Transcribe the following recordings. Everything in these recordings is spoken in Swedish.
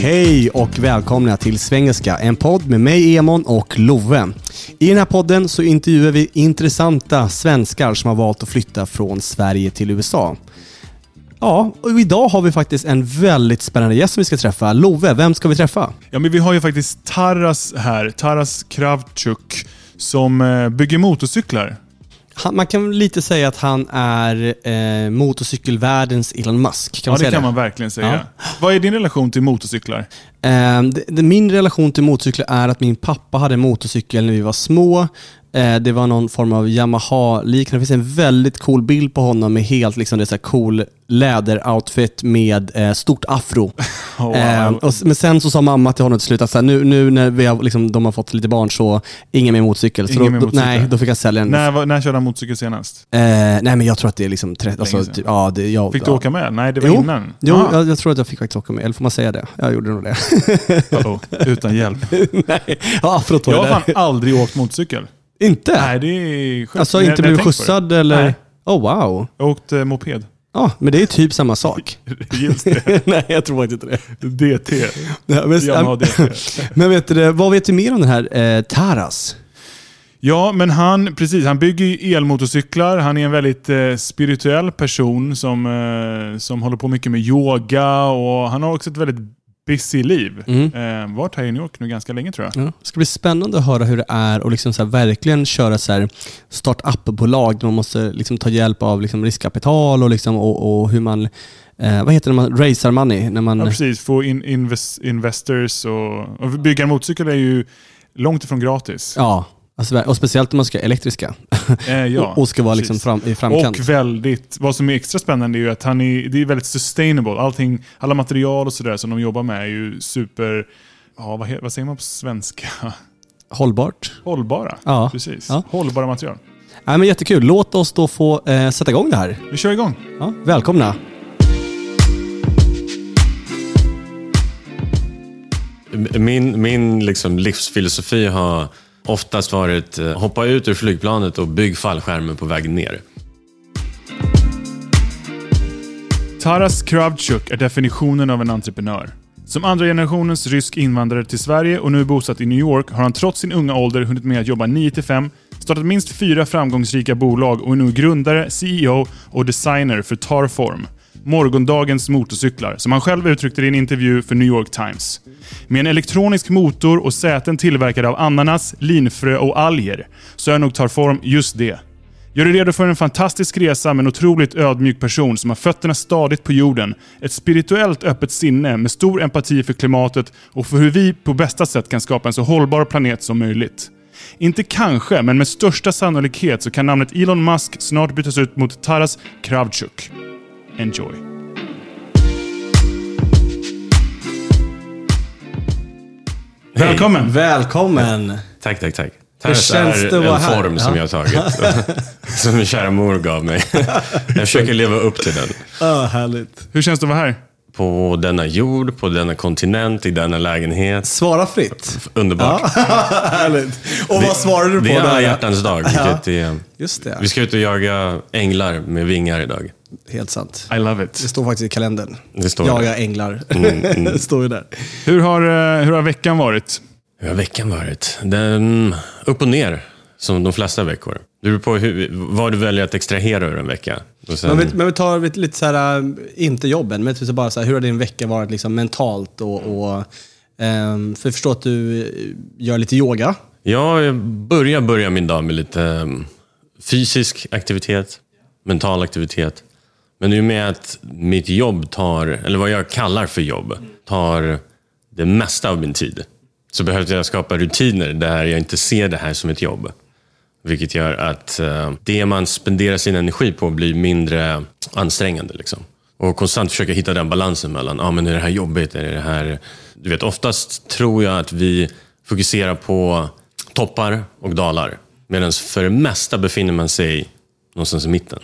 Hej och välkomna till Svengelska, en podd med mig Emon och Love. I den här podden så intervjuar vi intressanta svenskar som har valt att flytta från Sverige till USA. Ja, och idag har vi faktiskt en väldigt spännande gäst som vi ska träffa. Love, vem ska vi träffa? Ja, men vi har ju faktiskt Taras här, Taras Kravchuk, som eh, bygger motorcyklar. Han, man kan lite säga att han är eh, motorcykelvärldens Elon Musk. Kan ja, man säga det kan man verkligen säga. Vad är din relation till motorcyklar? Eh, det, min relation till motorcyklar är att min pappa hade motorcykel när vi var små. Eh, det var någon form av Yamaha-liknande. Det finns en väldigt cool bild på honom med helt liksom, det så cool läderoutfit med eh, stort afro. Oh, wow. eh, och, men sen så sa mamma till honom till slut att så här, nu, nu när vi har, liksom, de har fått lite barn så ingen mer motorcykel. Så då, motorcykel. nej, då fick jag sälja den. När, var- när körde han motorcykel senast? Eh, nej men jag tror att det är liksom 30, alltså, typ, ja, det, jag, Fick du ja. åka med? Nej, det var Jo. innan. Jo, Ah, jag, jag tror att jag fick faktiskt åka med. Eller får man säga det? Jag gjorde nog det. oh, utan hjälp. nej, ja, Jag har där. fan aldrig åkt motorcykel. Inte? Nej, det är sjukt. Alltså inte blivit skjutsad eller? Nej. Oh wow. Jag har åkt eh, moped. Ja, men det är typ samma sak. Just det. Nej, jag tror faktiskt inte det. DT. Ja, men, Yamaha DT. men vet du, vad vet du mer om den här eh, Taras? Ja, men han, precis, han bygger ju elmotorcyklar. Han är en väldigt eh, spirituell person som, eh, som håller på mycket med yoga och han har också ett väldigt busy liv. Mm. Eh, varit här i New York nu ganska länge tror jag. Ja. Det ska bli spännande att höra hur det är och liksom så verkligen köra så här startup-bolag där man måste liksom ta hjälp av liksom riskkapital och, liksom, och, och hur man, eh, vad heter det, när man raisar money? När man, Ja, precis. Få in invest, investors och, och bygga en motorcykel är ju långt ifrån gratis. ja, alltså, och speciellt om man ska elektriska Eh, ja, och, och ska vara liksom fram, i framkant. Och väldigt, vad som är extra spännande är ju att han är, det är väldigt sustainable. Allting, alla material och sådär som de jobbar med är ju super, ja, vad, vad säger man på svenska? Hållbart. Hållbara. Ja. Precis. Ja. Hållbara material. Nej, men jättekul. Låt oss då få eh, sätta igång det här. Vi kör igång. Ja, välkomna. Min, min liksom livsfilosofi har oftast varit eh, hoppa ut ur flygplanet och bygg fallskärmen på väg ner. Taras Kravchuk är definitionen av en entreprenör. Som andra generationens rysk invandrare till Sverige och nu bosatt i New York har han trots sin unga ålder hunnit med att jobba 9-5, startat minst fyra framgångsrika bolag och är nu grundare, CEO och designer för Tarform. Morgondagens motorcyklar, som han själv uttryckte det i en intervju för New York Times. Med en elektronisk motor och säten tillverkade av ananas, linfrö och alger så är nog tar form just det. Gör dig redo för en fantastisk resa med en otroligt ödmjuk person som har fötterna stadigt på jorden, ett spirituellt öppet sinne med stor empati för klimatet och för hur vi på bästa sätt kan skapa en så hållbar planet som möjligt. Inte kanske, men med största sannolikhet så kan namnet Elon Musk snart bytas ut mot Taras Kravchuk. Enjoy. Välkommen! Välkommen! Tack, tack, tack. Hur är det att vara en här? form som Ja. jag har tagit. som min kära mor gav mig. jag försöker leva upp till den. Ja, härligt. Hur känns det att vara här? På denna jord, på denna kontinent, i denna lägenhet. Svara fritt. Underbart. härligt. Och vad svarar du på Det är alla hjärtans dag. Vilket är, Just det. vi ska ut och jaga änglar med vingar idag. Helt sant. I love Det it. står faktiskt i kalendern. Det står Jaga där. änglar. Mm, det står ju där. Hur har, eh, hur har veckan varit? Hur har veckan varit? Den, upp och ner, som de flesta veckor. Det beror på hur, vad du väljer att extrahera ur en vecka. Sen, Men vi, men vi tar lite, så här, äh, inte jobben, men typ bara så här, hur har din vecka varit liksom mentalt? Och, och, ehm, för jag förstår att du eh, gör lite yoga. Ja, jag börjar, börjar min dag med lite um, fysisk aktivitet, mental aktivitet. Men i och med att mitt jobb tar, eller vad jag kallar för jobb, tar det mesta av min tid. Så behövde jag skapa rutiner där jag inte ser det här som ett jobb. Vilket gör att eh, det man spenderar sin energi på blir mindre ansträngande. Liksom. Och konstant försöka hitta den balansen mellan, ah, men är det här jobbigt? Är det här... Du vet, oftast tror jag att vi fokuserar på toppar och dalar. Medan för det mesta befinner man sig någonstans i mitten.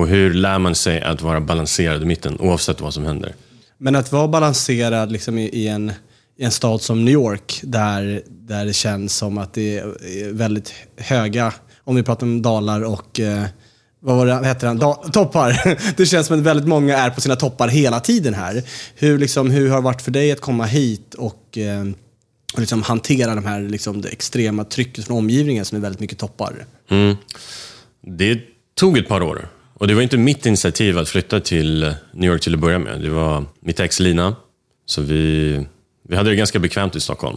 Och hur lär man sig att vara balanserad i mitten oavsett vad som händer? Men att vara balanserad liksom i, i, en, i en stad som New York, där, där det känns som att det är väldigt höga, om vi pratar om dalar och eh, vad var det, vad heter den? Da, toppar. Det känns som att väldigt många är på sina toppar hela tiden här. Hur, liksom, hur har det varit för dig att komma hit och, eh, och liksom hantera de här, liksom, det extrema trycket från omgivningen som är väldigt mycket toppar? Mm. Det tog ett par år. Och det var inte mitt initiativ att flytta till New York till att börja med. Det var mitt ex Lina. Så vi, vi hade det ganska bekvämt i Stockholm.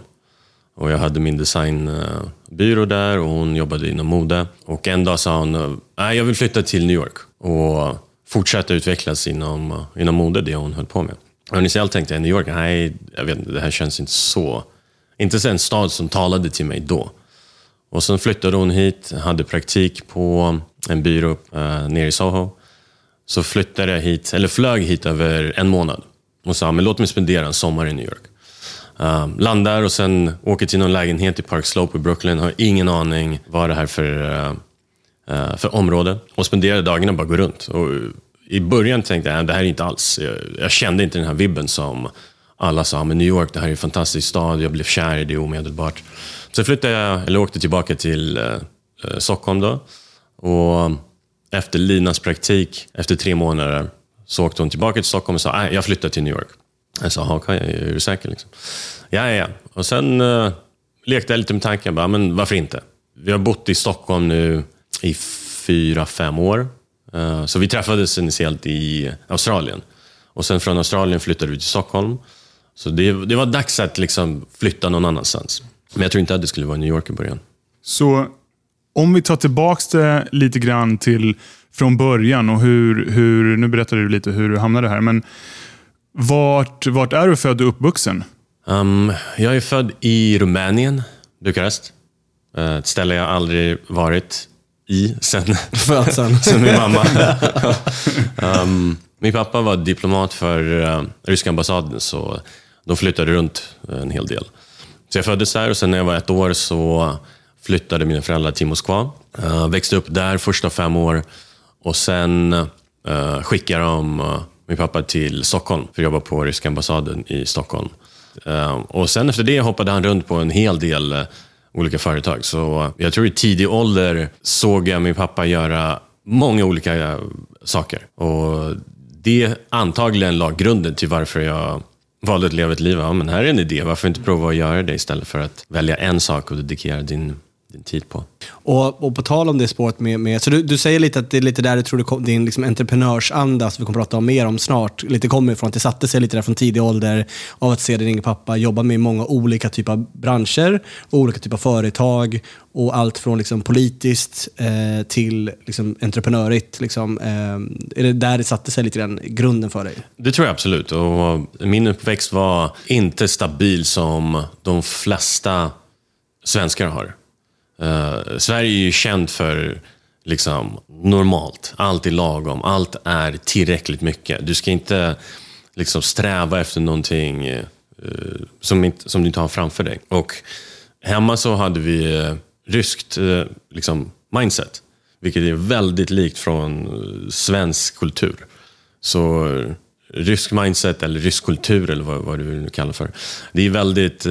Och jag hade min designbyrå där och hon jobbade inom mode. Och en dag sa hon, nej jag vill flytta till New York och fortsätta utvecklas inom, inom mode, det hon höll på med. Och initialt tänkte jag, New York, nej, jag vet inte, det här känns inte så... Inte en stad som talade till mig då. Och sen flyttade hon hit, hade praktik på en byrå uh, nere i Soho. Så flyttade jag hit, eller flög hit över en månad. Och sa, men låt mig spendera en sommar i New York. Um, landar och sen åker till någon lägenhet i Park Slope i Brooklyn. Har ingen aning vad det här för, uh, uh, för område. Och spenderar dagarna bara gå runt. Och I början tänkte jag, det här är inte alls. Jag, jag kände inte den här vibben som alla sa, men New York, det här är en fantastisk stad. Jag blev kär i det omedelbart. Så flyttade jag, eller åkte tillbaka till Stockholm då. Och efter Linas praktik, efter tre månader, så åkte hon tillbaka till Stockholm och sa, att jag flyttar till New York. Jag sa, okay, är du säker? Liksom. Ja, ja, Och sen uh, lekte jag lite med tanken, bara, men varför inte? Vi har bott i Stockholm nu i fyra, fem år. Uh, så vi träffades initiellt i Australien. Och sen från Australien flyttade vi till Stockholm. Så det, det var dags att liksom flytta någon annanstans. Men jag tror inte att det skulle vara New York i början. Så om vi tar tillbaka det lite grann till från början och hur, hur nu berättade du lite hur du hamnade här, men vart, vart är du född och uppvuxen? Um, jag är född i Rumänien, Bukarest. Uh, ett ställe jag aldrig varit i sen, Födseln. sen min mamma. um, min pappa var diplomat för uh, ryska ambassaden, så de flyttade runt en hel del. Så jag föddes där och sen när jag var ett år så flyttade mina föräldrar till Moskva. Uh, växte upp där första fem år och sen uh, skickade de uh, min pappa till Stockholm för att jobba på ryska ambassaden i Stockholm. Uh, och sen efter det hoppade han runt på en hel del uh, olika företag. Så jag tror i tidig ålder såg jag min pappa göra många olika saker. Och det antagligen la grunden till varför jag valde att leva ett liv. Ja, men här är en idé, varför inte prova att göra det istället för att välja en sak och dedikera din din tid på. Och, och på tal om det spåret med, med så du, du säger lite att det är lite där du tror det kom, din liksom entreprenörsanda, som vi kommer att prata om mer om snart, lite kommer ifrån. Att det satte sig lite där från tidig ålder av att se din egen pappa jobba med många olika typer av branscher, och olika typer av företag och allt från liksom politiskt eh, till liksom entreprenörigt. Liksom, eh, är det där det satte sig lite den grunden för dig? Det tror jag absolut. Och min uppväxt var inte stabil som de flesta svenskar har. Uh, Sverige är ju känt för liksom, normalt. Allt är lagom. Allt är tillräckligt mycket. Du ska inte liksom, sträva efter någonting uh, som, inte, som du inte har framför dig. Och hemma så hade vi uh, ryskt liksom, mindset. Vilket är väldigt likt från svensk kultur. Så rysk mindset, eller rysk kultur, eller vad, vad du vill kalla det för. Det är väldigt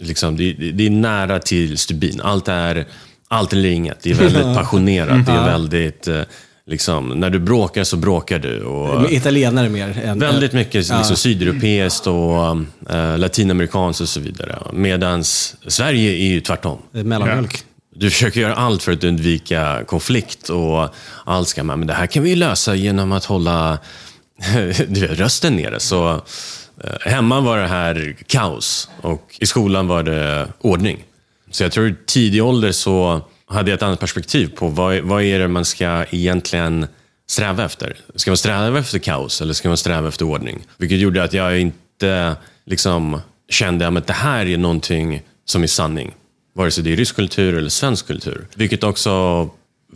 liksom, det, det, är nära till stubin. Allt är allt eller inget. Det är väldigt passionerat. Det är väldigt... Eh, liksom, när du bråkar så bråkar du. Och, Italienare mer? Än, väldigt mycket liksom, ja. sydeuropeiskt och äh, latinamerikanskt och så vidare. Medan Sverige är ju tvärtom. Mellanmjölk. Du försöker göra allt för att undvika konflikt och allt ska man, men det här kan vi lösa genom att hålla rösten nere. Så Eh, hemma var det här kaos och i skolan var det ordning. Så jag tror i tidig ålder så hade jag ett annat perspektiv på vad, vad är det man ska egentligen sträva efter. Ska man sträva efter kaos eller ska man sträva efter ordning? Vilket gjorde att jag inte liksom kände att det här är någonting som är sanning. Vare sig det är rysk kultur eller svensk kultur. Vilket också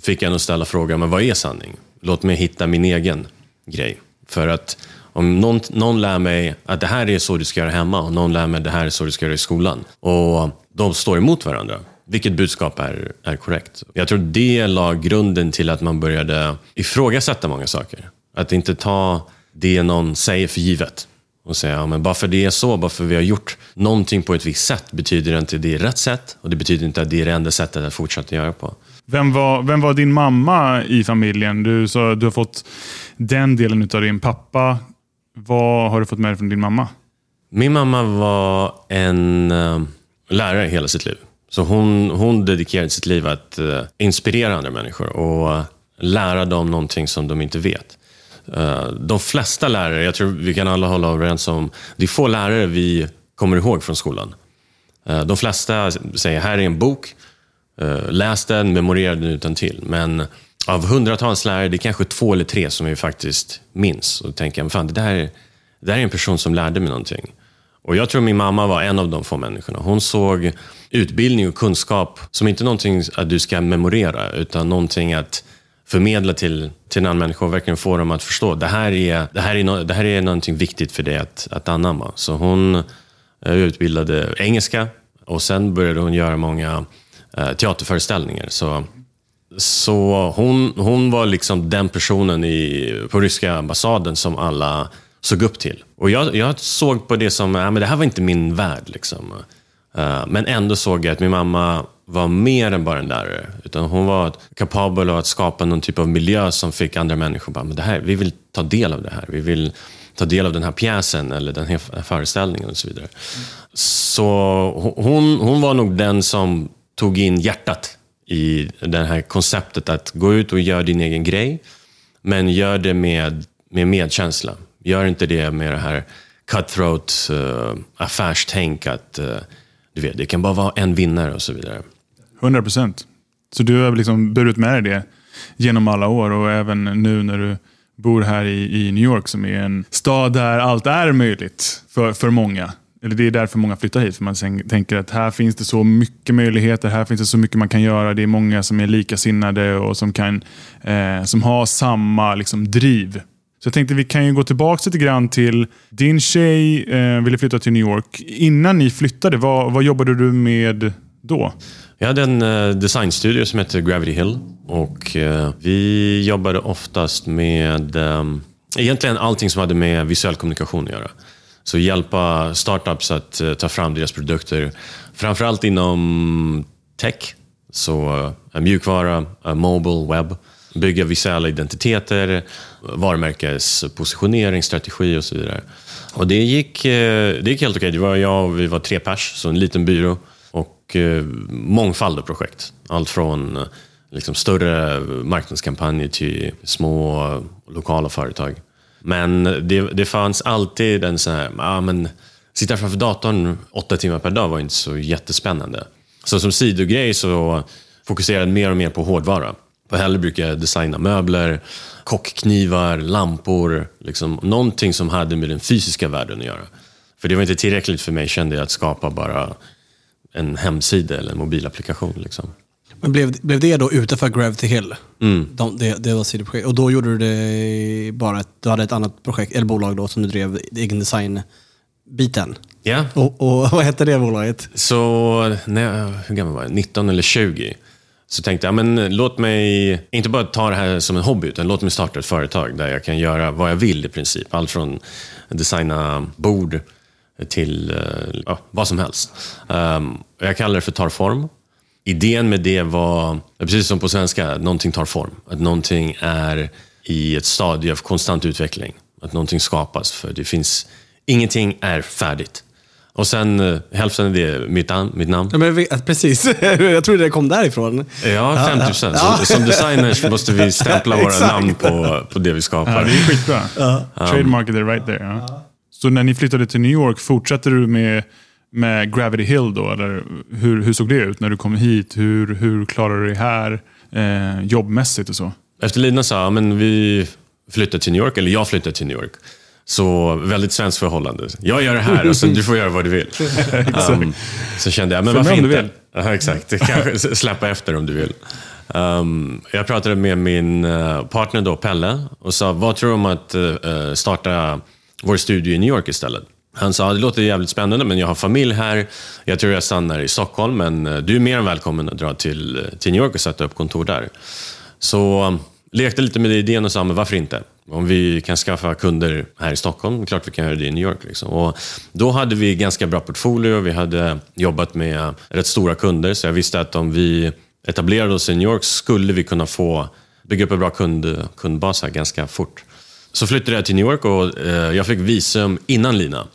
fick en att ställa frågan, men vad är sanning? Låt mig hitta min egen grej. För att om någon, någon lär mig att det här är så du ska göra hemma och någon lär mig att det här är så du ska göra i skolan och de står emot varandra, vilket budskap är, är korrekt? Jag tror det la grunden till att man började ifrågasätta många saker. Att inte ta det någon säger för givet. Och säga, ja, men bara för det är så, bara för vi har gjort någonting på ett visst sätt, betyder det inte att det är rätt sätt. Och det betyder inte att det är det enda sättet att fortsätta göra på. Vem var, vem var din mamma i familjen? Du så, du har fått den delen av din pappa. Vad har du fått med dig från din mamma? Min mamma var en uh, lärare hela sitt liv. Så hon, hon dedikerade sitt liv att uh, inspirera andra människor och uh, lära dem någonting som de inte vet. de flesta lärare, jag tror vi kan alla hålla överens om, det är få lärare vi kommer ihåg från skolan. de flesta säger, här är en bok, läs den, memorera den utan till. Men av hundratals lärare, det är kanske två eller tre som vi faktiskt minns och tänker, fan det där, det där är en person som lärde mig någonting. Och jag tror min mamma var en av de få människorna. Hon såg utbildning och kunskap som inte någonting att du ska memorera, utan någonting att förmedla till, till en annan människa och verkligen få dem att förstå. Det här är, det här är, no, det här är någonting viktigt för dig att, att anamma. Så hon eh, utbildade engelska och sen började hon göra många eh, teaterföreställningar. Så, så hon, hon var liksom den personen i, på ryska ambassaden som alla såg upp till. Och jag, jag såg på det som, ja, men det här var inte min värld. Liksom. Uh, men ändå såg jag att min mamma var mer än bara en lärare. Utan hon var kapabel att skapa någon typ av miljö som fick andra människor bara, men det här, vi vill ta del av det här. Vi vill ta del av den här pjäsen eller den här föreställningen och så vidare. Mm. Så hon, hon var nog den som tog in hjärtat i det här konceptet att gå ut och göra din egen grej. Men gör det med, med medkänsla. Gör inte det med det här cutthroat uh, affärstänk att uh, du vet, det kan bara vara en vinnare och så vidare. 100 procent. Så du har liksom burit med dig det genom alla år och även nu när du bor här i, i New York som är en stad där allt är möjligt för, för många. Eller det är därför många flyttar hit. För man tänker att här finns det så mycket möjligheter. Här finns det så mycket man kan göra. Det är många som är likasinnade och som, kan, eh, som har samma liksom, driv så jag tänkte vi kan ju gå tillbaka lite grann till din tjej eh, ville flytta till New York. Innan ni flyttade, vad, vad jobbade du med då? Jag hade en eh, designstudio som hette Gravity Hill och eh, vi jobbade oftast med eh, egentligen allting som hade med visuell kommunikation att göra. Så hjälpa startups att eh, ta fram deras produkter, framförallt inom tech, så eh, mjukvara, eh, mobile, webb bygga visuella identiteter, varumärkespositionering, strategi och så vidare. Och det gick, det gick helt okej. Det var jag och vi var tre pers, så en liten byrå. Och mångfald av projekt. Allt från liksom större marknadskampanjer till små lokala företag. Men det, det fanns alltid en sån här, ah, men sitta framför datorn åtta timmar per dag var inte så jättespännande. Så som sidogrej så fokuserade jag mer och mer på hårdvara. På Hellre brukar jag designa möbler, kockknivar, lampor. Liksom, någonting som hade med den fysiska världen att göra. För det var inte tillräckligt för mig, kände jag, att skapa bara en hemsida eller en mobilapplikation. Liksom. Men blev, blev det då utanför Gravity Hill? Mm. De, det, det var sidoprojekt. Och då gjorde du det bara, ett, du hade ett annat projekt, eller bolag då, som du drev, egen design-biten? Ja. Och, och vad hette det bolaget? Så, nej, hur gammal var jag? 19 eller 20. Så tänkte jag, men låt mig inte bara ta det här som en hobby, utan låt mig starta ett företag där jag kan göra vad jag vill i princip. Allt från designa bord till uh, ja, vad som helst. Um, jag kallar det för tar form. Idén med det var, precis som på svenska, att någonting tar form. Att någonting är i ett stadie av konstant utveckling. Att någonting skapas, för det finns, ingenting är färdigt. Och sen uh, hälften av det är mitt, mitt namn. Ja, men, precis, jag trodde det kom därifrån. Ja, 50 procent. Ja. Som designers måste vi stämpla våra namn på, på det vi skapar. Ja, det är skitbra. Ja. Trademarket är right there. Ja. Så när ni flyttade till New York, fortsatte du med, med Gravity Hill då? Eller hur, hur såg det ut när du kom hit? Hur, hur klarade du dig här eh, jobbmässigt och så? Efter Lina sa, men vi flyttade till New York, eller jag flyttade till New York. Så väldigt svenskt förhållande. Jag gör det här och sen du får göra vad du vill. um, så kände jag, men varför inte? Vill. Ja, exakt, kanske släppa efter om du vill. Um, jag pratade med min uh, partner då, Pelle, och sa, vad tror du om att uh, starta vår studio i New York istället? Han sa, det låter jävligt spännande, men jag har familj här. Jag tror jag stannar i Stockholm, men eh, du är mer än välkommen att dra till, eh, till New York och sätta upp kontor där. Så um, lekte lite med idén och sa, men varför inte? Om vi kan skaffa kunder här i Stockholm, klart vi kan göra det i New York. Liksom. Och då hade vi ganska bra portfolio, vi hade jobbat med rätt stora kunder, så jag visste att om vi etablerade oss i New York skulle vi kunna få bygga upp en bra kund, kundbas här ganska fort. Så flyttade jag till New York och eh, jag fick visum innan Lina.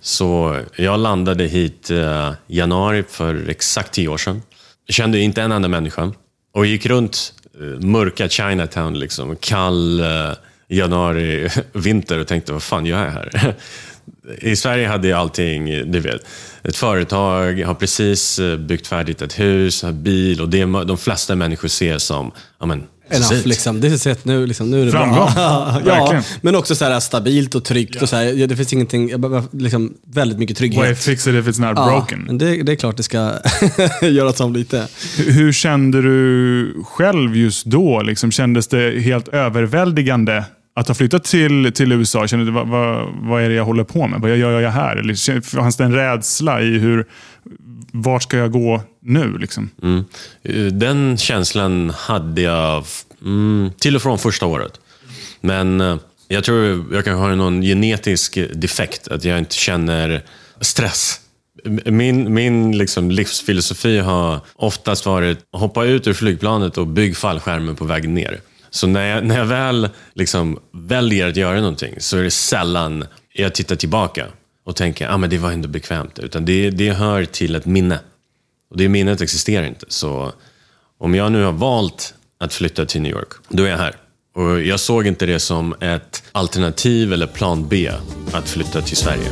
Så jag landade hit eh, januari för exakt tio år sedan. Kände inte en enda människa. Och gick runt eh, mörka Chinatown, liksom, kall eh, januari, vinter och tänkte, vad fan gör jag här? I Sverige hade jag allting, du vet. Ett företag, har precis eh, byggt färdigt ett hus, har bil och det är de flesta människor ser som, ja men, Enough, precis. liksom. Det är sett nu, liksom, nu är det Framgång. bra. ja, Verkligen. men också så här stabilt och tryggt. Och så här, ja, det finns ingenting, liksom, väldigt mycket Why trygghet. fix it if it's not Ja, broken? men det, det är klart det ska göras om lite. Hur- Hur kände du själv just då? Liksom, kändes det helt överväldigande att ha flyttat till, till USA? Kände du, vad, vad, vad är det jag håller på med? Vad gör jag här? Eller fanns det en rädsla i hur, vart ska jag gå nu? Liksom? Mm. Eh, den känslan hade jag mm, till och från första året. Men eh, jag tror jag kan ha någon genetisk defekt, att jag inte känner stress. Min, min liksom livsfilosofi har oftast varit hoppa ut ur flygplanet och bygg fallskärmen på väg ner. Så när jag, när jag väl liksom väljer att göra någonting så är det sällan jag tittar tillbaka och tänker att ah, men det var ändå bekvämt. Utan det, det hör till ett minne. Och det minnet existerar inte. Så om jag nu har valt att flytta till New York, då är jag här. Och jag såg inte det som ett alternativ eller plan B att flytta till Sverige.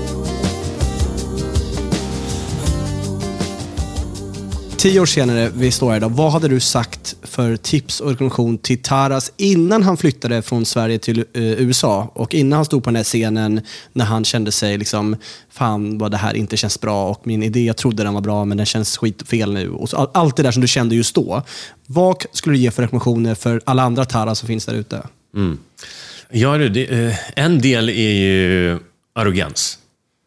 Tio år senare, vi står här idag. Vad hade du sagt för tips och rekommendation till Taras innan han flyttade från Sverige till eh, USA? Och innan han stod på den här scenen när han kände sig liksom, fan vad det här inte känns bra och min idé, jag trodde den var bra men den känns skitfel nu. Och så, all- allt det där som du kände just då. Vad skulle du ge för rekommendationer för alla andra Taras som finns där ute? Mm. Ja, det, eh, en del är ju arrogans.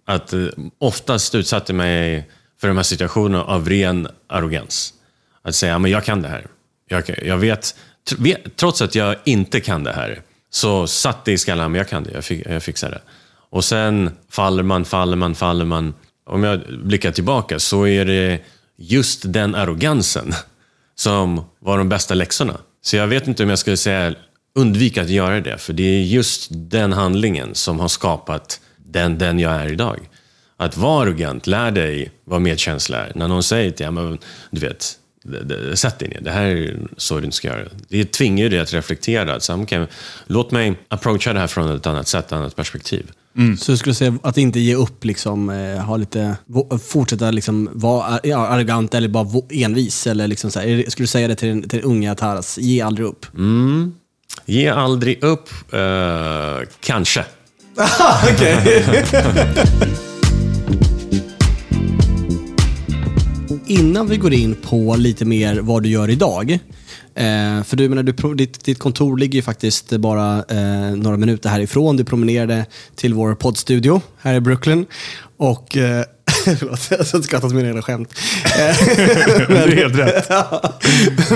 Att eh, oftast utsatte mig för de här situationerna av ren arrogans. Att säga, men jag kan det här. Jag, kan- jag vet, trots att jag inte kan det här, så satt det i skallen, men jag kan det, jag, fick, jag fixar det. Och sen faller man, faller man, faller man. Om jag blickar tillbaka så är det just den arrogansen som var de bästa läxorna. Så jag vet inte om jag skulle säga undvika att göra det, för det är just den handlingen som har skapat den, den jag är idag. Att vara arrogant, lär dig vad medkänsla är. När någon säger till dig, "Ja, men, du vet, sätt dig ner, det här är så du inte ska göra. Det tvingar dig att reflektera. Att, så, okay, låt mig approacha det här från ett annat sätt, ett annat perspektiv. Så du skulle säga att inte ge upp, liksom, eh, ha lite, fortsätta liksom vara ar- ja, arrogant eller bara envis? Eller liksom så här, skulle du säga det till den, till den unga Taras? Ge aldrig upp. Ge aldrig upp, eh, kanske. Innan vi går in på lite mer vad du gör idag. Eh, för du menar, du, ditt, ditt kontor ligger ju faktiskt bara eh, några minuter härifrån. Du promenerade till vår poddstudio här i Brooklyn. Och... Eh, förlåt, jag ska inte skratta åt mina egna skämt. Eh, Det är helt rätt. Ja,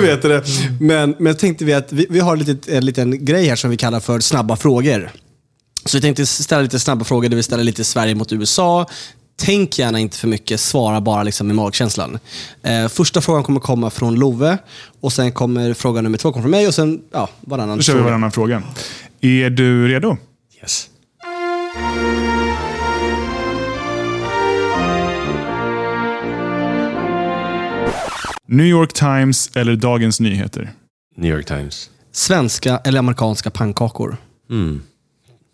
vet du det. Men, men tänkte vi att vi, vi har en liten, en liten grej här som vi kallar för snabba frågor. Så vi tänkte ställa lite snabba frågor där vi ställer lite Sverige mot USA. Tänk gärna inte för mycket, svara bara liksom med magkänslan. Eh, första frågan kommer komma från Love och sen kommer fråga nummer två komma från mig och sen ja, varannan Då kör vi varannan fråga. Är du redo? Yes. New York Times eller Dagens Nyheter? New York Times. Svenska eller amerikanska pannkakor? Mm.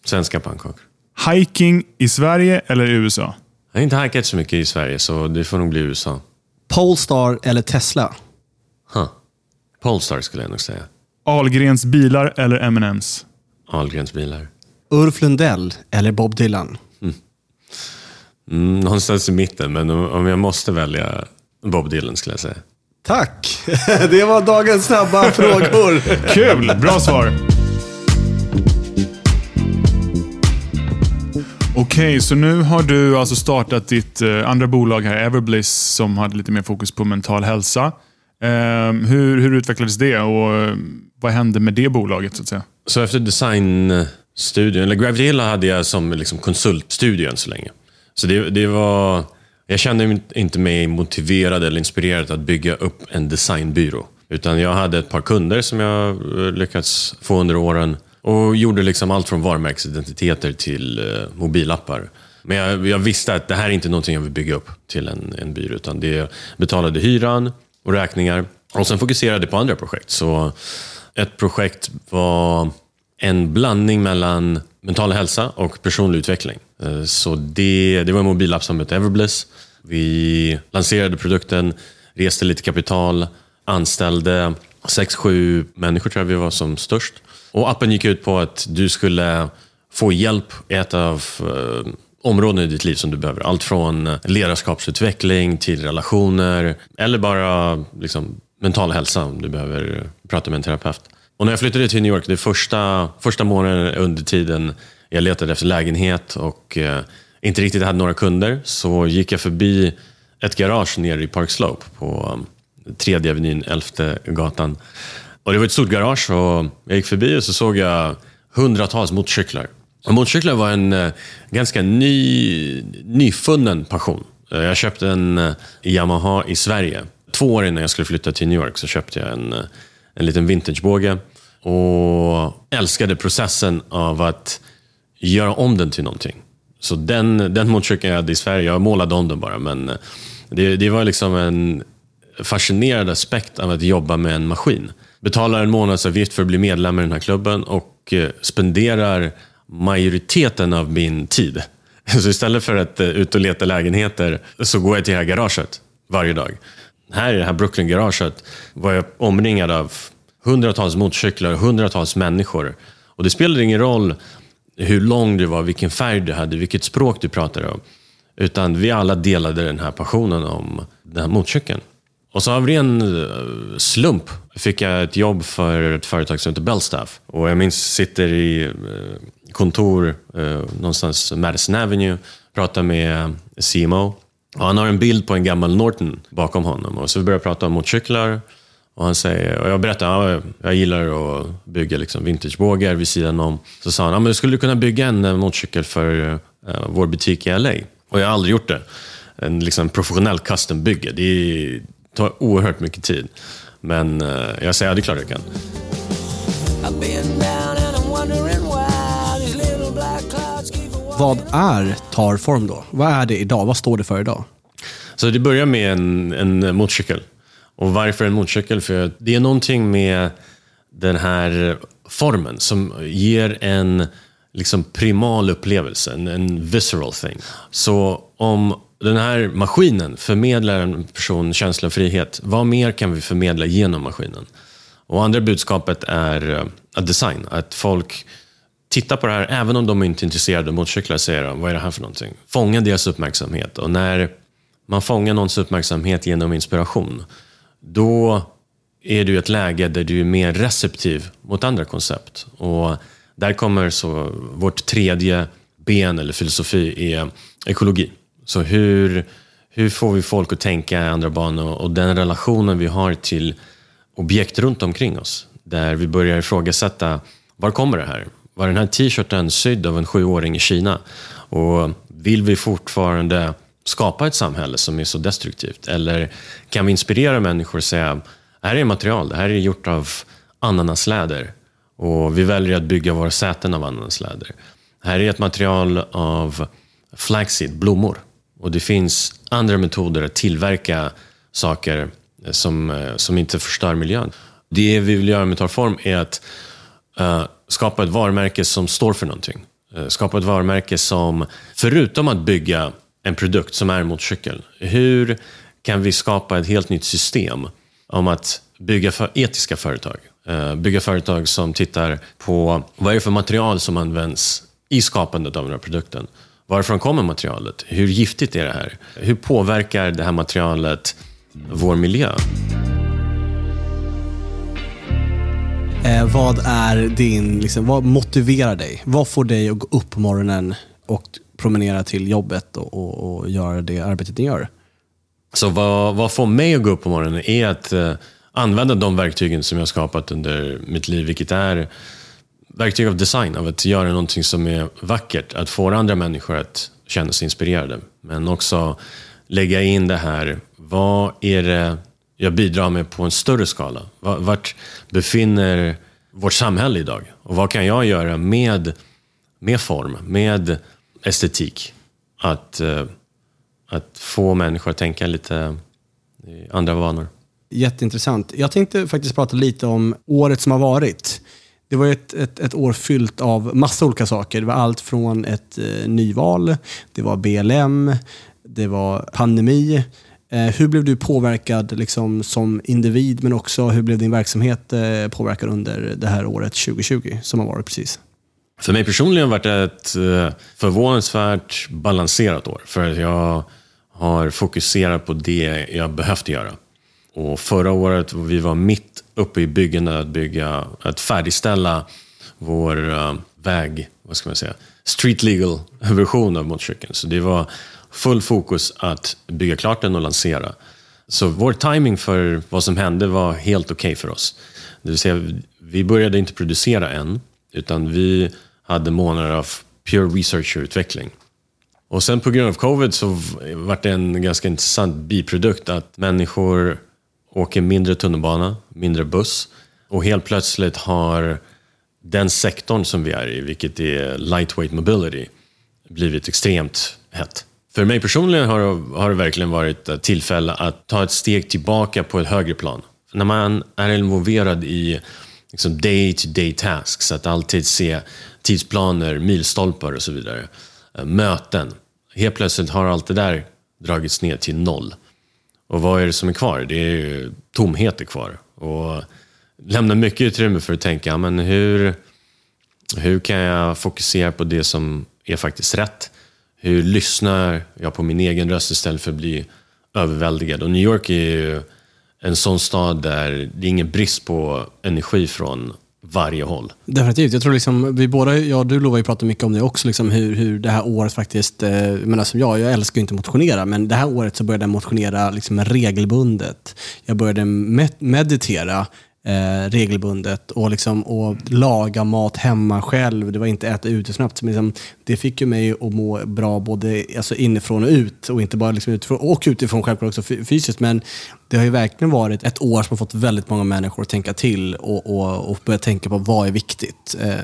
Svenska pannkakor. Hiking i Sverige eller i USA? Jag har inte hajkat så mycket i Sverige, så det får nog bli USA. Polestar eller Tesla? Huh. Polestar skulle jag nog säga. Ahlgrens bilar eller M&M's? Ahlgrens bilar. Ulf Lundell eller Bob Dylan? Mm, någonstans i mitten, men om jag måste välja Bob Dylan skulle jag säga. Tack! Det var dagens snabba frågor. Kul! Bra svar. Okej, så nu har du alltså startat ditt eh, andra bolag här, Everbliss, som hade lite mer fokus på mental hälsa. Ehm, hur, hur utvecklades det och eh, vad hände med det bolaget? så att säga? Så efter designstudion, eller Gravity Hill hade jag som liksom konsultstudio än så länge. Så det, det var... Jag kände inte mig motiverad eller inspirerad att bygga upp en designbyrå. Utan jag hade ett par kunder som jag eh, lyckats få under åren och gjorde liksom allt från varumärkesidentiteter till eh, mobilappar. Men jag, jag, visste att det här är inte någonting jag vill bygga upp till en, en byrå. Utan det betalade hyran och räkningar. Och sen fokuserade på andra projekt. Så ett projekt var en blandning mellan mental hälsa och personlig utveckling. Eh, så det, det var en mobilapp som hette Everbliss. Vi lanserade produkten, reste lite kapital, anställde sex, sju människor tror jag vi var som störst. Och appen gick ut på att du skulle få hjälp i ett av eh, områden i ditt liv som du behöver. Allt från eh, ledarskapsutveckling till relationer eller bara liksom, mental hälsa om du behöver prata med en terapeut. Och när jag flyttade till New York, det första, första månaden under tiden jag letade efter lägenhet och eh, inte riktigt hade några kunder, så gick jag förbi ett garage nere i Park Slope på um, tredje avenyn, elfte gatan. Och det var ett stort garage och jag gick förbi och så såg jag hundratals motorcyklar. Och motorcyklar var en eh, ganska ny, nyfunnen passion. Eh, jag köpte en eh, Yamaha i Sverige. Två år innan jag skulle flytta till New York så köpte jag en, eh, en liten vintagebåge och älskade processen av att göra om den till någonting. Så den, den motorcykeln jag hade i Sverige, jag målade om den bara, men det, det var liksom en fascinerad aspekt av att jobba med en maskin. Betalar en månadsavgift för att bli medlem i den här klubben och eh, spenderar majoriteten av min tid. Så istället för att eh, ut och leta lägenheter så går jag till det här garaget varje dag. Här i det här Brooklyn-garaget var jag omringad av hundratals motorcyklar, hundratals människor. Och det spelade ingen roll hur lång du var, vilken färg du hade, vilket språk du pratade om. Utan vi alla delade den här passionen om den här motorcykeln. Och så av ren eh, slump fick jag ett jobb för ett företag som heter Bellstaff. Och jag minns, sitter i eh, kontor eh, någonstans Madison Avenue, pratar med CMO. Och han har en bild på en gammal Norton bakom honom. Och så vi börjar prata om motorcyklar. Och, han säger, och jag berättar att ja, jag gillar att bygga liksom vintagebågar vid sidan om. Så sa han, ja, men skulle du kunna bygga en motorcykel för uh, vår butik i LA? Och jag har aldrig gjort det. En liksom, professionell custom-bygge. Det tar oerhört mycket tid. Men uh, jag säger, ja det är klart jag kan. Vad är Tarform då? Vad är det idag? Vad står det för idag? Så det börjar med en, en motorcykel. Och varför en motorcykel? För det är någonting med den här formen som ger en liksom primal upplevelse, en, en visceral thing. Så om den här maskinen förmedlar en person känsla av frihet, vad mer kan vi förmedla genom maskinen? Och andra budskapet är uh, design, att folk tittar på det här, även om de inte är intresserade av motorcyklar, säger de, vad är det här för någonting? Fånga deras uppmärksamhet. Och när man fångar någons uppmärksamhet genom inspiration, då är du i ett läge där du är mer receptiv mot andra koncept. Och där kommer så vårt tredje ben eller filosofi är ekologi. Så hur, hur får vi folk att tänka i andra banor och den relationen vi har till objekt runt omkring oss. Där vi börjar ifrågasätta, var kommer det här? Var den här t-shirten sydd av en sjuåring i Kina? Och vill vi fortfarande skapa ett samhälle som är så destruktivt? Eller kan vi inspirera människor och säga, här är material, det här är gjort av ananasläder och vi väljer att bygga våra säten av ananasläder. Här är ett material av flaxseed, blommor. Och det finns andra metoder att tillverka saker eh, som, eh, som inte förstör miljön. Det vi vill göra med Tarform är att uh, skapa ett varumärke som står för någonting. Uh, skapa ett varumärke som, förutom att bygga en produkt som är en motorcykel, hur kan vi skapa ett helt nytt system om att bygga för etiska företag? Uh, bygga företag som tittar på vad är det för material som används i skapandet av den här produkten. Varifrån kommer materialet? Hur giftigt är det här? Hur påverkar det här materialet vår miljö? Eh, vad är din, liksom, vad motiverar dig? Vad får dig att gå upp på morgonen och promenera till jobbet och, och, och göra det arbetet ni gör. Så vad, vad får mig att gå upp på morgonen är att eh, använda de verktygen som jag skapat under mitt liv, vilket är verktyg av design, av att göra någonting som är vackert, att få andra människor att känna sig inspirerade. Men också lägga in det här, vad är det jag bidrar med på en större skala? Vart befinner vårt samhälle idag? Och vad kan jag göra med, med form, med estetik? Att, eh, att få människor att tänka lite andra vanor. Jätteintressant. Jag tänkte faktiskt prata lite om året som har varit. Det var ett, ett, ett år fyllt av massa olika saker. Det var allt från ett eh, nyval, det var BLM, det var pandemi. Eh, hur blev du påverkad liksom, som individ, men också hur blev din verksamhet eh, påverkad under det här året 2020 som har varit precis? För mig personligen har det varit ett eh, förvånansvärt balanserat år. För att jag har fokuserat på det jag behövt göra. Och förra året, vi var mitt uppe i byggena att bygga, att färdigställa vår eh, väg, vad ska man säga, street legal version av motorcykeln. Så det var full fokus att bygga klart den och lansera. Så vår timing för vad som hände var helt okej okay för oss. Det vill säga, vi började inte producera än, utan vi hade månader av pure research och utveckling. Och sen på grund av covid så var det en ganska intressant biprodukt att människor åker mindre tunnelbana, mindre buss och helt plötsligt har den sektorn som vi är i, vilket är lightweight mobility, blivit extremt hett. För mig personligen har det, har det verkligen varit ett tillfälle att ta ett steg tillbaka på ett högre plan. När man är involverad i liksom day-to-day tasks, att alltid se tidsplaner, milstolpar och så vidare, eh, möten. Helt plötsligt har allt det där dragits ner till noll. Och vad är det som är kvar? Det är ju tomheter kvar. Och lämnar mycket utrymme för att tänka, men hur, hur kan jag fokusera på det som är faktiskt rätt? Hur lyssnar jag på min egen röst istället för att bli överväldigad? Och New York är ju en sån stad där det är ingen brist på energi från varje håll. Definitivt. Jag tror liksom, vi båda, jag och du Lova, har ju mycket om det också, liksom hur, hur det här året faktiskt, eh, men alltså jag, jag älskar ju inte motionera, men det här året så började jag motionera liksom regelbundet. Jag började med meditera eh, regelbundet och, liksom, och laga mat hemma själv. Det var inte äta ute snabbt. Men liksom, det fick ju mig att må bra både alltså inifrån och ut. Och inte bara liksom utifrån, och utifrån självklart också fysiskt. Men det har ju verkligen varit ett år som har fått väldigt många människor att tänka till och, och, och börja tänka på vad är viktigt. Eh.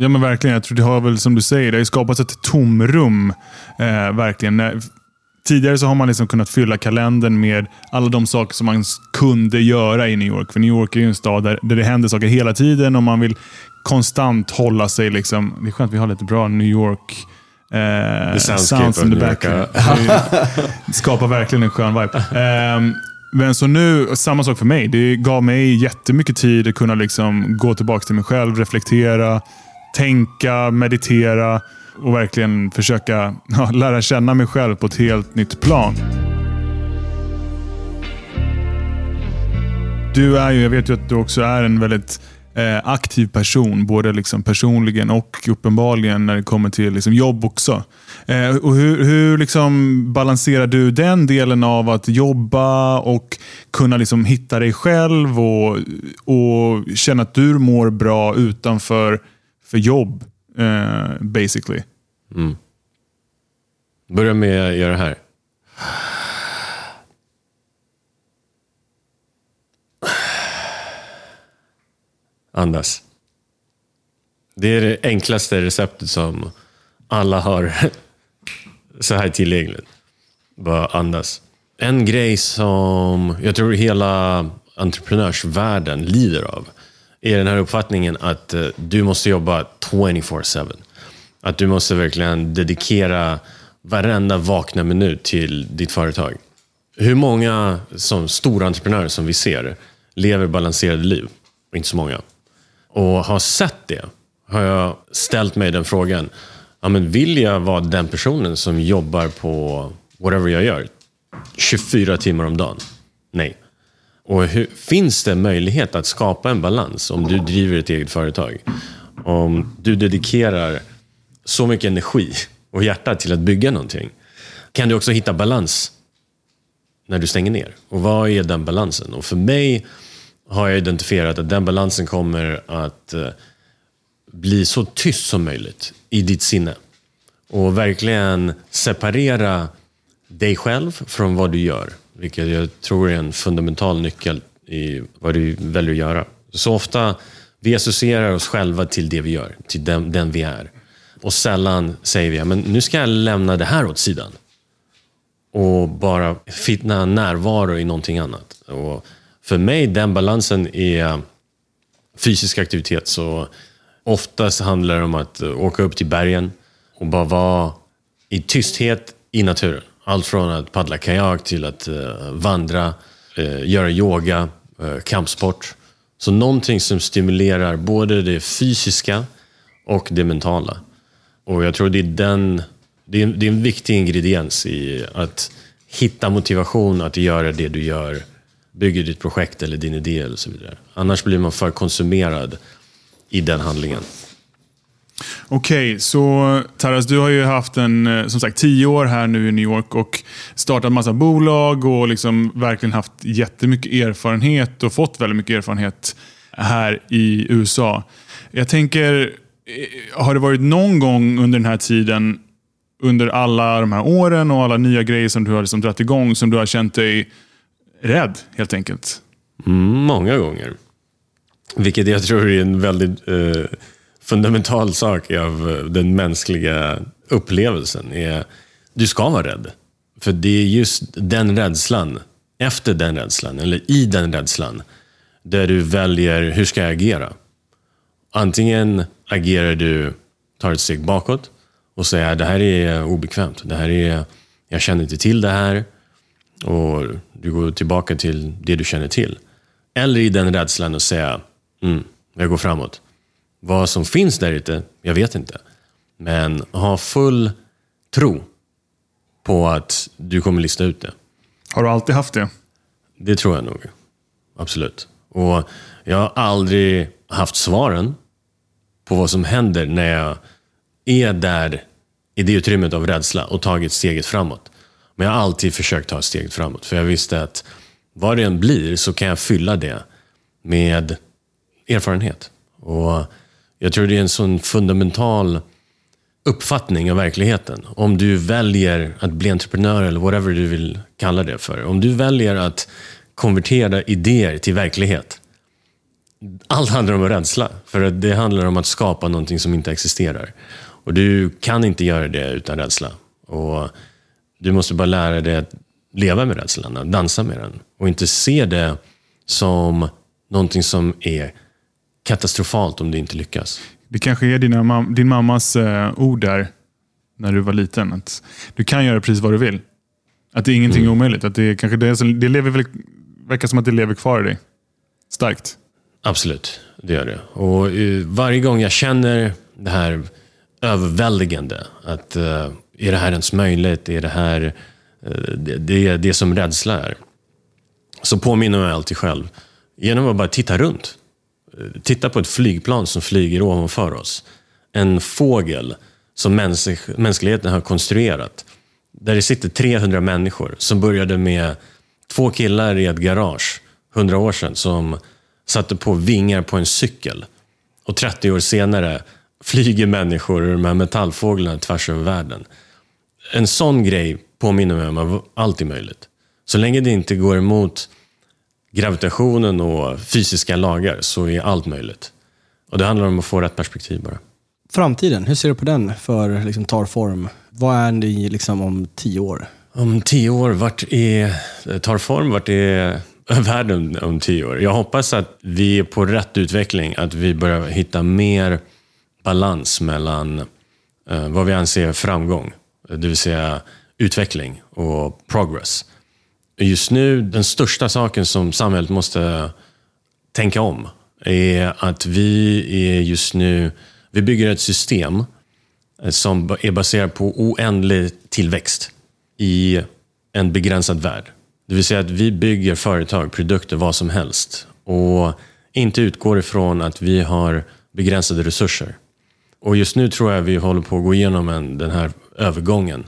Ja men verkligen. Jag tror det har väl som du säger, det har skapats ett tomrum. Eh, verkligen. Tidigare så har man liksom kunnat fylla kalendern med alla de saker som man kunde göra i New York. För New York är ju en stad där, där det händer saker hela tiden och man vill konstant hålla sig... Liksom, det är skönt att vi har lite bra New York eh, sounds in the. Det skapar verkligen en skön vibe. Eh, men så nu, samma sak för mig. Det gav mig jättemycket tid att kunna liksom gå tillbaka till mig själv, reflektera, tänka, meditera och verkligen försöka ja, lära känna mig själv på ett helt nytt plan. Du är ju, jag vet ju att du också är en väldigt eh, aktiv person, både liksom personligen och uppenbarligen när det kommer till liksom jobb också. Eh, och hur hur liksom balanserar du den delen av att jobba och kunna liksom hitta dig själv och, och känna att du mår bra utanför för jobb? Uh, basically. Mm. Börja med att göra det här. Andas. Det är det enklaste receptet som alla har så här tillgängligt. Bara andas. En grej som jag tror hela entreprenörsvärlden lider av är den här uppfattningen att eh, du måste jobba 24-7. Att du måste verkligen dedikera varenda vakna minut till ditt företag. Hur många som stora entreprenörer som vi ser lever balanserade liv? Inte så många. Och har sett det har jag ställt mig den frågan. Ja, men vill jag vara den personen som jobbar på whatever jag gör 24 timmar om dagen? Nej. Och hur, finns det möjlighet att skapa en balans om du driver ett eget företag? Om du dedikerar så mycket energi och hjärta till att bygga någonting, kan du också hitta balans när du stänger ner. Och vad är den balansen? Och för mig har jag identifierat att den balansen kommer att eh, bli så tyst som möjligt i ditt sinne. Och verkligen separera dig själv från vad du gör. Vilket jag tror är en fundamental nyckel i vad du väljer att göra. Så ofta vi associerar oss själva till det vi gör, till den, den vi är. Och sällan säger vi, men nu ska jag lämna det här åt sidan. Och bara finna närvaro i någonting annat. Och för mig, den balansen är eh, fysisk aktivitet. Så oftast handlar det om att åka upp till bergen och bara vara i tysthet i naturen. Allt från att paddla kajak till att uh, vandra, uh, göra yoga, uh, kampsport. Så någonting som stimulerar både det fysiska och det mentala. Och jag tror det är, den, det är, det är en viktig ingrediens i att hitta motivation att göra det du gör. Bygger ditt projekt eller din idé eller så vidare. Annars blir man för konsumerad i den handlingen. Okej, okay, så Taras, du har ju haft en, eh, som sagt, tio år här nu i New York och startat massa bolag och liksom verkligen haft jättemycket erfarenhet och fått väldigt mycket erfarenhet här i USA. Jag tänker, eh, har det varit någon gång under den här tiden, under alla de här åren och alla nya grejer som du har liksom dragit igång, som du har känt dig rädd helt enkelt? Mm, många gånger. Vilket jag tror är en väldigt eh fundamental sak av eh, den mänskliga upplevelsen är du ska vara rädd. För det är just den rädslan, efter den rädslan, eller i den rädslan, där du väljer hur ska jag agera. Antingen agerar du, tar ett steg bakåt och säger det här är obekvämt. Det här är, jag känner inte till det här. Och du går tillbaka till det du känner till. Eller i den rädslan och säga, mm, jag går framåt. Vad som finns där ute, jag vet inte. Men ha full tro på att du kommer lista ut det. Har du alltid haft det? Det tror jag nog. Absolut. Och jag har aldrig haft svaren på vad som händer när jag är där i det utrymmet av rädsla och tagit steget framåt. Men jag har alltid försökt ta steget framåt. För jag visste att vad det än blir så kan jag fylla det med erfarenhet. Och jag tror det är en sån fundamental uppfattning av verkligheten. Om du väljer att bli entreprenör eller whatever du vill kalla det för. Om du väljer att konvertera idéer till verklighet. Allt handlar om rädsla. För det handlar om att skapa någonting som inte existerar. Och du kan inte göra det utan rädsla. Och du måste bara lära dig att leva med rädslan, att dansa med den. Och inte se det som någonting som är katastrofalt om det inte lyckas. Det kanske är dina, din mammas eh, ord där när du var liten. Att du kan göra precis vad du vill. Att det är ingenting mm. omöjligt. Att det, kanske det, det lever verkar som att det lever kvar i dig. Starkt. Absolut, det gör det. Och uh, varje gång jag känner det här överväldigande. Att uh, är det här ens möjligt? Är det här uh, det, det, det som rädsla är? Så påminner jag alltid själv. Genom att bara titta runt. Titta på ett flygplan som flyger ovanför oss. En fågel som mäns mänskligheten har konstruerat. Där det sitter 300 människor som började med två killar i ett garage 100 år sedan som satte på vingar på en cykel. Och 30 år senare flyger människor och de här metallfåglarna tvärs över världen. En sån grej påminner mig om att allt är möjligt. Så länge det inte går emot gravitationen och fysiska lagar så är allt möjligt. Och Det handlar om att få rätt perspektiv bara. Framtiden, hur ser du på den för liksom, tar form? Vad är ni liksom, om tio år? Om tio år, vart är, tar form? Vart är världen om tio år? Jag hoppas att vi är på rätt utveckling, att vi börjar hitta mer balans mellan eh, vad vi anser framgång, det vill säga utveckling och progress. Just nu, den största saken som samhället måste tänka om är att vi är just nu, vi bygger ett system eh, som är baserat på oändlig tillväxt i en begränsad värld. Det vill säga att vi bygger företag, produkter, vad som helst och inte utgår ifrån att vi har begränsade resurser. Och just nu tror jag vi håller på att gå igenom en, den här övergången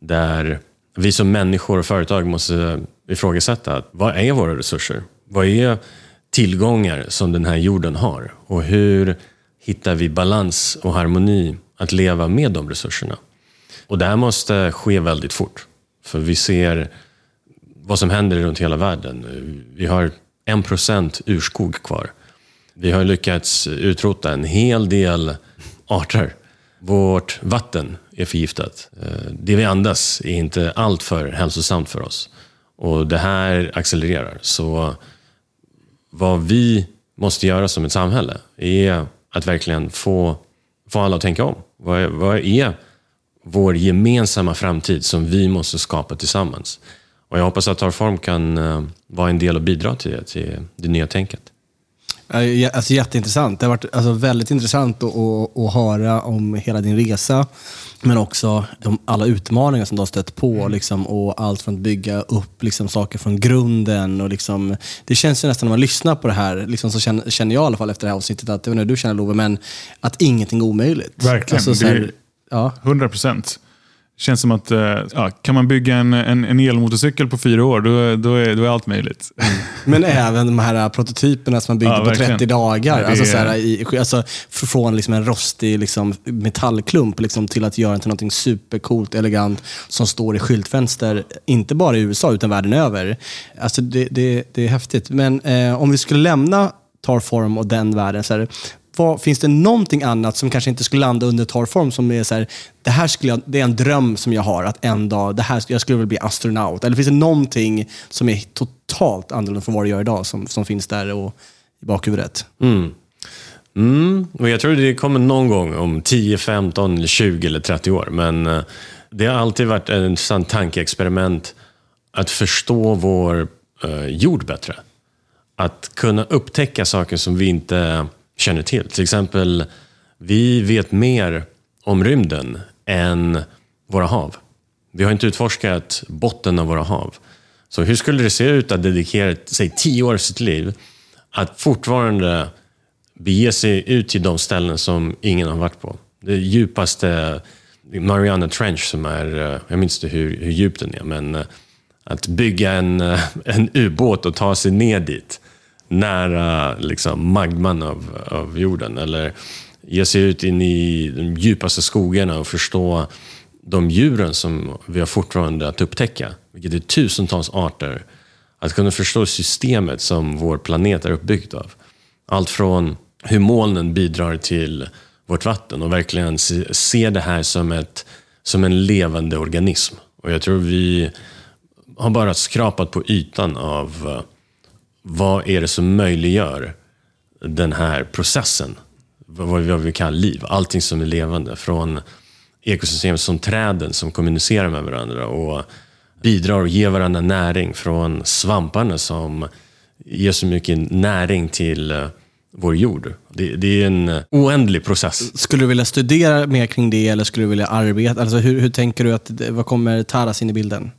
där vi som människor och företag måste ifrågasätta vad är våra resurser? Vad är tillgångar som den här jorden har? Och hur hittar vi balans och harmoni att leva med de resurserna? Och det här måste ske väldigt fort. För vi ser vad som händer runt hela världen. Vi har en procent urskog kvar. Vi har lyckats utrota en hel del arter. Vårt vatten är förgiftat. Eh, det vi andas är inte alltför hälsosamt för oss. Och det här accelererar. Så vad vi måste göra som ett samhälle är att verkligen få, få alla att tänka om. Vad är, vad är vår gemensamma framtid som vi måste skapa tillsammans? Och jag hoppas att Tarform kan eh, vara en del och bidra till det, till det nya tänket. Alltså, jätteintressant. Det har varit alltså, väldigt intressant att, att, att höra om hela din resa. Men också de, alla utmaningar som du har stött på. Mm. Liksom, och allt från att bygga upp liksom, saker från grunden. Och, liksom, det känns ju nästan när man lyssnar på det här, liksom, så känner, känner jag i alla fall efter det här avsnittet, att, jag vet inte du känner Love, men att ingenting är omöjligt. Verkligen. Alltså, så här, ja. 100 procent känns som att, eh, ja, kan man bygga en, en, en elmotorcykel på fyra år, då, då, är, då är allt möjligt. Mm. Men även de här prototyperna som man byggde ja, på 30 dagar. alltså, så här, i, alltså, från liksom en rostig liksom, metallklump liksom, till att göra den till något supercoolt, elegant, som står i skyltfönster, inte bara i USA, utan världen över. Alltså, det, det, det är häftigt. Men eh, om vi skulle lämna Tarform och den världen, så här, vad, finns det någonting annat som kanske inte skulle landa under torrform som är så här, det här skulle jag, det är en dröm som jag har, att en dag, det här, jag skulle vilja bli astronaut. Eller finns det någonting som är totalt annorlunda från vad du gör idag, som, som finns där och, i bakhuvudet? Mm. Mm. Och jag tror det kommer någon gång om 10, 15, 20 eller 30 år. Men eh, det har alltid varit ett intressant tankeexperiment att förstå vår eh, jord bättre. Att kunna upptäcka saker som vi inte känner till. Till exempel, vi vet mer om rymden än våra hav. Vi har inte utforskat botten av våra hav. Så hur skulle det se ut att dedikera sig tio år av sitt liv att fortfarande bege sig ut till de ställen som ingen har varit på? Det djupaste, Mariana Trench som är, eh, jag minns inte hur, hur djup den är, men eh, att bygga en, eh, en ubåt och ta sig ner dit nära liksom, magman av, av jorden. Eller ge sig ut in i de djupaste skogarna och förstå de djuren som vi har fortfarande att upptäcka, vilket är tusentals arter. Att kunna förstå systemet som vår planet är uppbyggd av. Allt från hur molnen bidrar till vårt vatten och verkligen se, det här som, ett, som en levande organism. Och jag tror vi har bara skrapat på ytan av eh, vad är det som möjliggör den här processen? Vad vi kallar liv. Allting som är levande. Från ekosystem som träden som kommunicerar med varandra och bidrar och ger varandra näring. Från svamparna som ger så mycket näring till eh, vår jord. Det, det, är en oändlig process. Skulle du vilja studera mer kring det eller skulle du vilja arbeta? Alltså hur, hur tänker du att, vad kommer Taras in i bilden?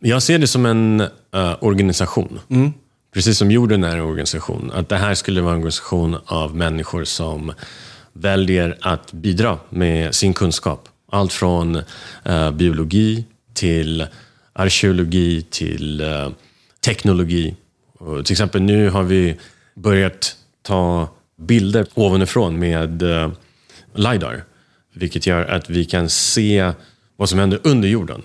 Jag ser det som en uh, organisation. Mm precis som jorden är en organisation, att det här skulle vara en organisation av människor som väljer att bidra med sin kunskap. Allt från eh, biologi till arkeologi till eh, teknologi. Och till exempel nu har vi börjat ta bilder ovanifrån med eh, LiDAR. Vilket gör att vi kan se vad som händer under jorden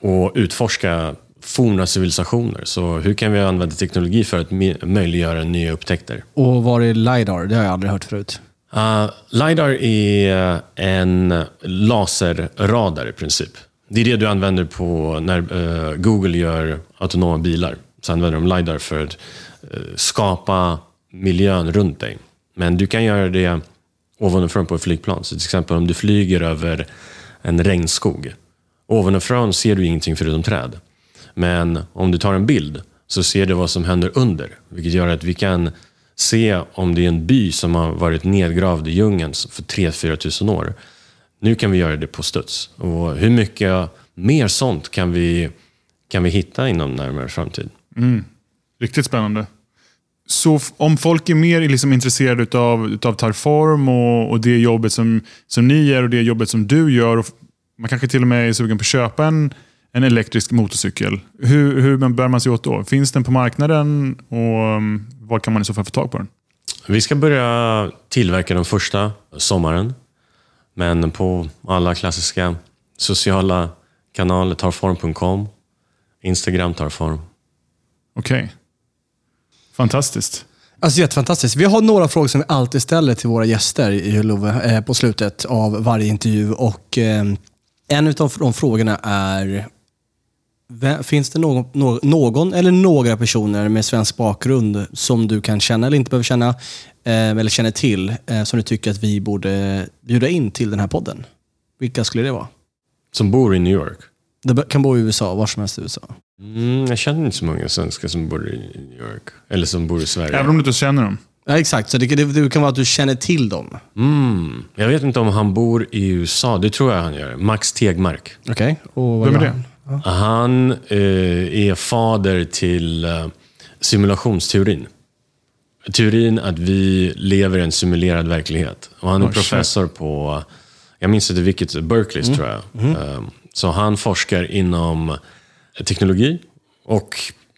och utforska forna civilisationer. Så hur kan vi använda teknologi för att möjliggöra nya upptäckter? Och vad är LiDAR? Det har jag aldrig hört förut. Uh, LiDAR är en laserradar i princip. Det är det du använder på när uh, Google gör autonoma bilar. Så använder de LiDAR för att uh, skapa miljön runt dig. Men du kan göra det ovanifrån på ett flygplan. Så till exempel om du flyger över en regnskog. Ovanifrån ser du ingenting förutom träd. Men om du tar en bild så ser du vad som händer under. Vilket gör att vi kan se om det är en by som har varit nedgravd i djungeln för 3-4 tusen år. Nu kan vi göra det på studs. Och hur mycket mer sånt kan vi, kan vi hitta inom närmare framtid? Mm. Riktigt spännande. så om folk är mer liksom intresserade utav, utav Tarform och, och det jobbet som, som ni gör och det jobbet som du gör. Och man kanske till och med är sugen på att köpa en, en elektrisk motorcykel. Hur, hur bär man sig åt då? Finns den på marknaden och um, var kan man i så fall få tag på den? Vi ska börja tillverka den första sommaren. Men på alla klassiska sociala kanaler, tarform.com, Instagram tarform. Okej. Fantastiskt. Alltså jättefantastiskt. Vi har några frågor som vi alltid ställer till våra gäster i Love eh, på slutet av varje intervju. Och eh, En av de frågorna är, finns det någon, nå- någon eller några personer med svensk bakgrund som du kan känna eller inte behöver känna, eh, eller känner till, eh, som du tycker att vi borde bjuda in till den här podden? Vilka skulle det vara? Som bor i New York. Det kan bo i USA, var som helst i USA. Mm, jag känner inte så många svenskar som bor i New York. Eller som bor i Sverige. Även om du inte känner dem. Ja, exakt, så det, det, det kan vara att du känner till dem. Mm, jag vet inte om han bor i USA. Det tror jag han gör. Max Tegmark. Okej, och vad Vem är det? han? Han eh, är fader till eh, simulationsteorin. Teorin att vi lever i en simulerad verklighet. Och han är Oh, shit. professor på, jag minns inte vilket, Berkeley tror jag. Eh, så han forskar inom teknologi och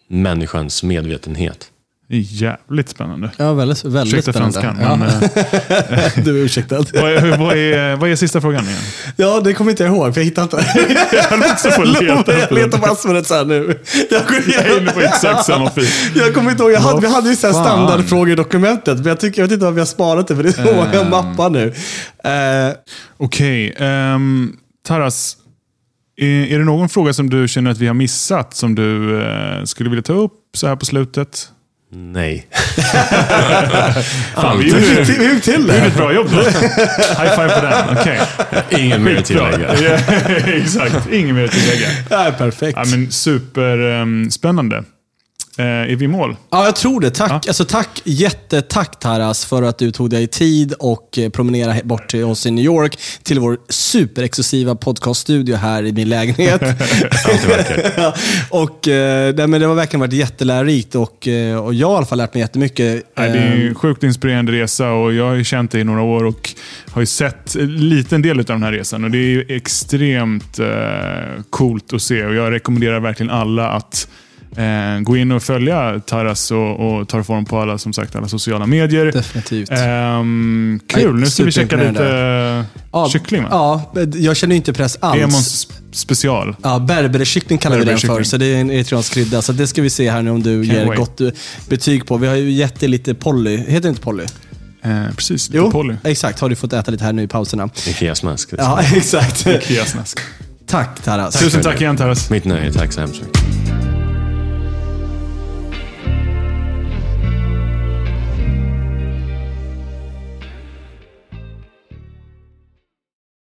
människans medvetenhet. Det är jävligt spännande. Ja, väldigt, väldigt Ursäkta spännande. franskan, men eh, Du är ursäktad. vad, är, vad, är, vad är sista frågan igen? Ja, det kommer inte jag ihåg, för jag hittar inte. Jag höll också på att leta jag letar det så här nu. Jag, Jag är inne på exakt samma fil. jag kommer inte ihåg, jag hade, vi hade ju så här standardfrågor i dokumentet, men jag, tycker, jag vet inte var vi har sparat det, för det är så många Ehm. mappar nu. Eh, Okej, ehm, Taras. Är, är det någon fråga som du känner att vi har missat som du eh, skulle vilja ta upp så här på slutet? Nej. Fan, vi vi gjorde, till- till vi gjorde ett det. bra jobb då. High five på den. Okej. Ingen mer att tillägga. Ja, Exakt, inget mer att tillägga. Ja, perfekt. Ja, men superspännande. Eh, är vi i mål? Ja, jag tror det. Tack, alltså, tack, jättetack Taras för att du tog dig tid och eh, promenerade bort till oss i New York, till vår superexklusiva podcaststudio här i min lägenhet. Ja, och, eh, nej, men det har verkligen varit jättelärorikt och, och jag har i alla fall lärt mig jättemycket. Nej, det är en sjukt inspirerande resa och jag har ju känt dig i några år och har ju sett en liten del av den här resan. Och Det är extremt eh, coolt att se och jag rekommenderar verkligen alla att eh, gå in och följa Taras och, och ta form på alla, som sagt, alla sociala medier. Definitivt. Ehm, kul, nu ska vi käka lite. Ja, kyckling va? Ja, jag känner inte press alls. Emons special. Ja, berberekyckling kallar vi den för, så det är en eritreansk krydda. Så det ska vi se här nu om du ger wait. gott eh, betyg på. Vi har ju gett dig lite Polly. Heter det inte Polly? Eh, precis, lite Polly. exakt. Har du fått äta lite här nu i pauserna. Ikea-smask. Ja, exakt. Kiasnask. Tack Taras. Tusen tack igen Taras. Mitt nöje. Tack så hemskt mycket.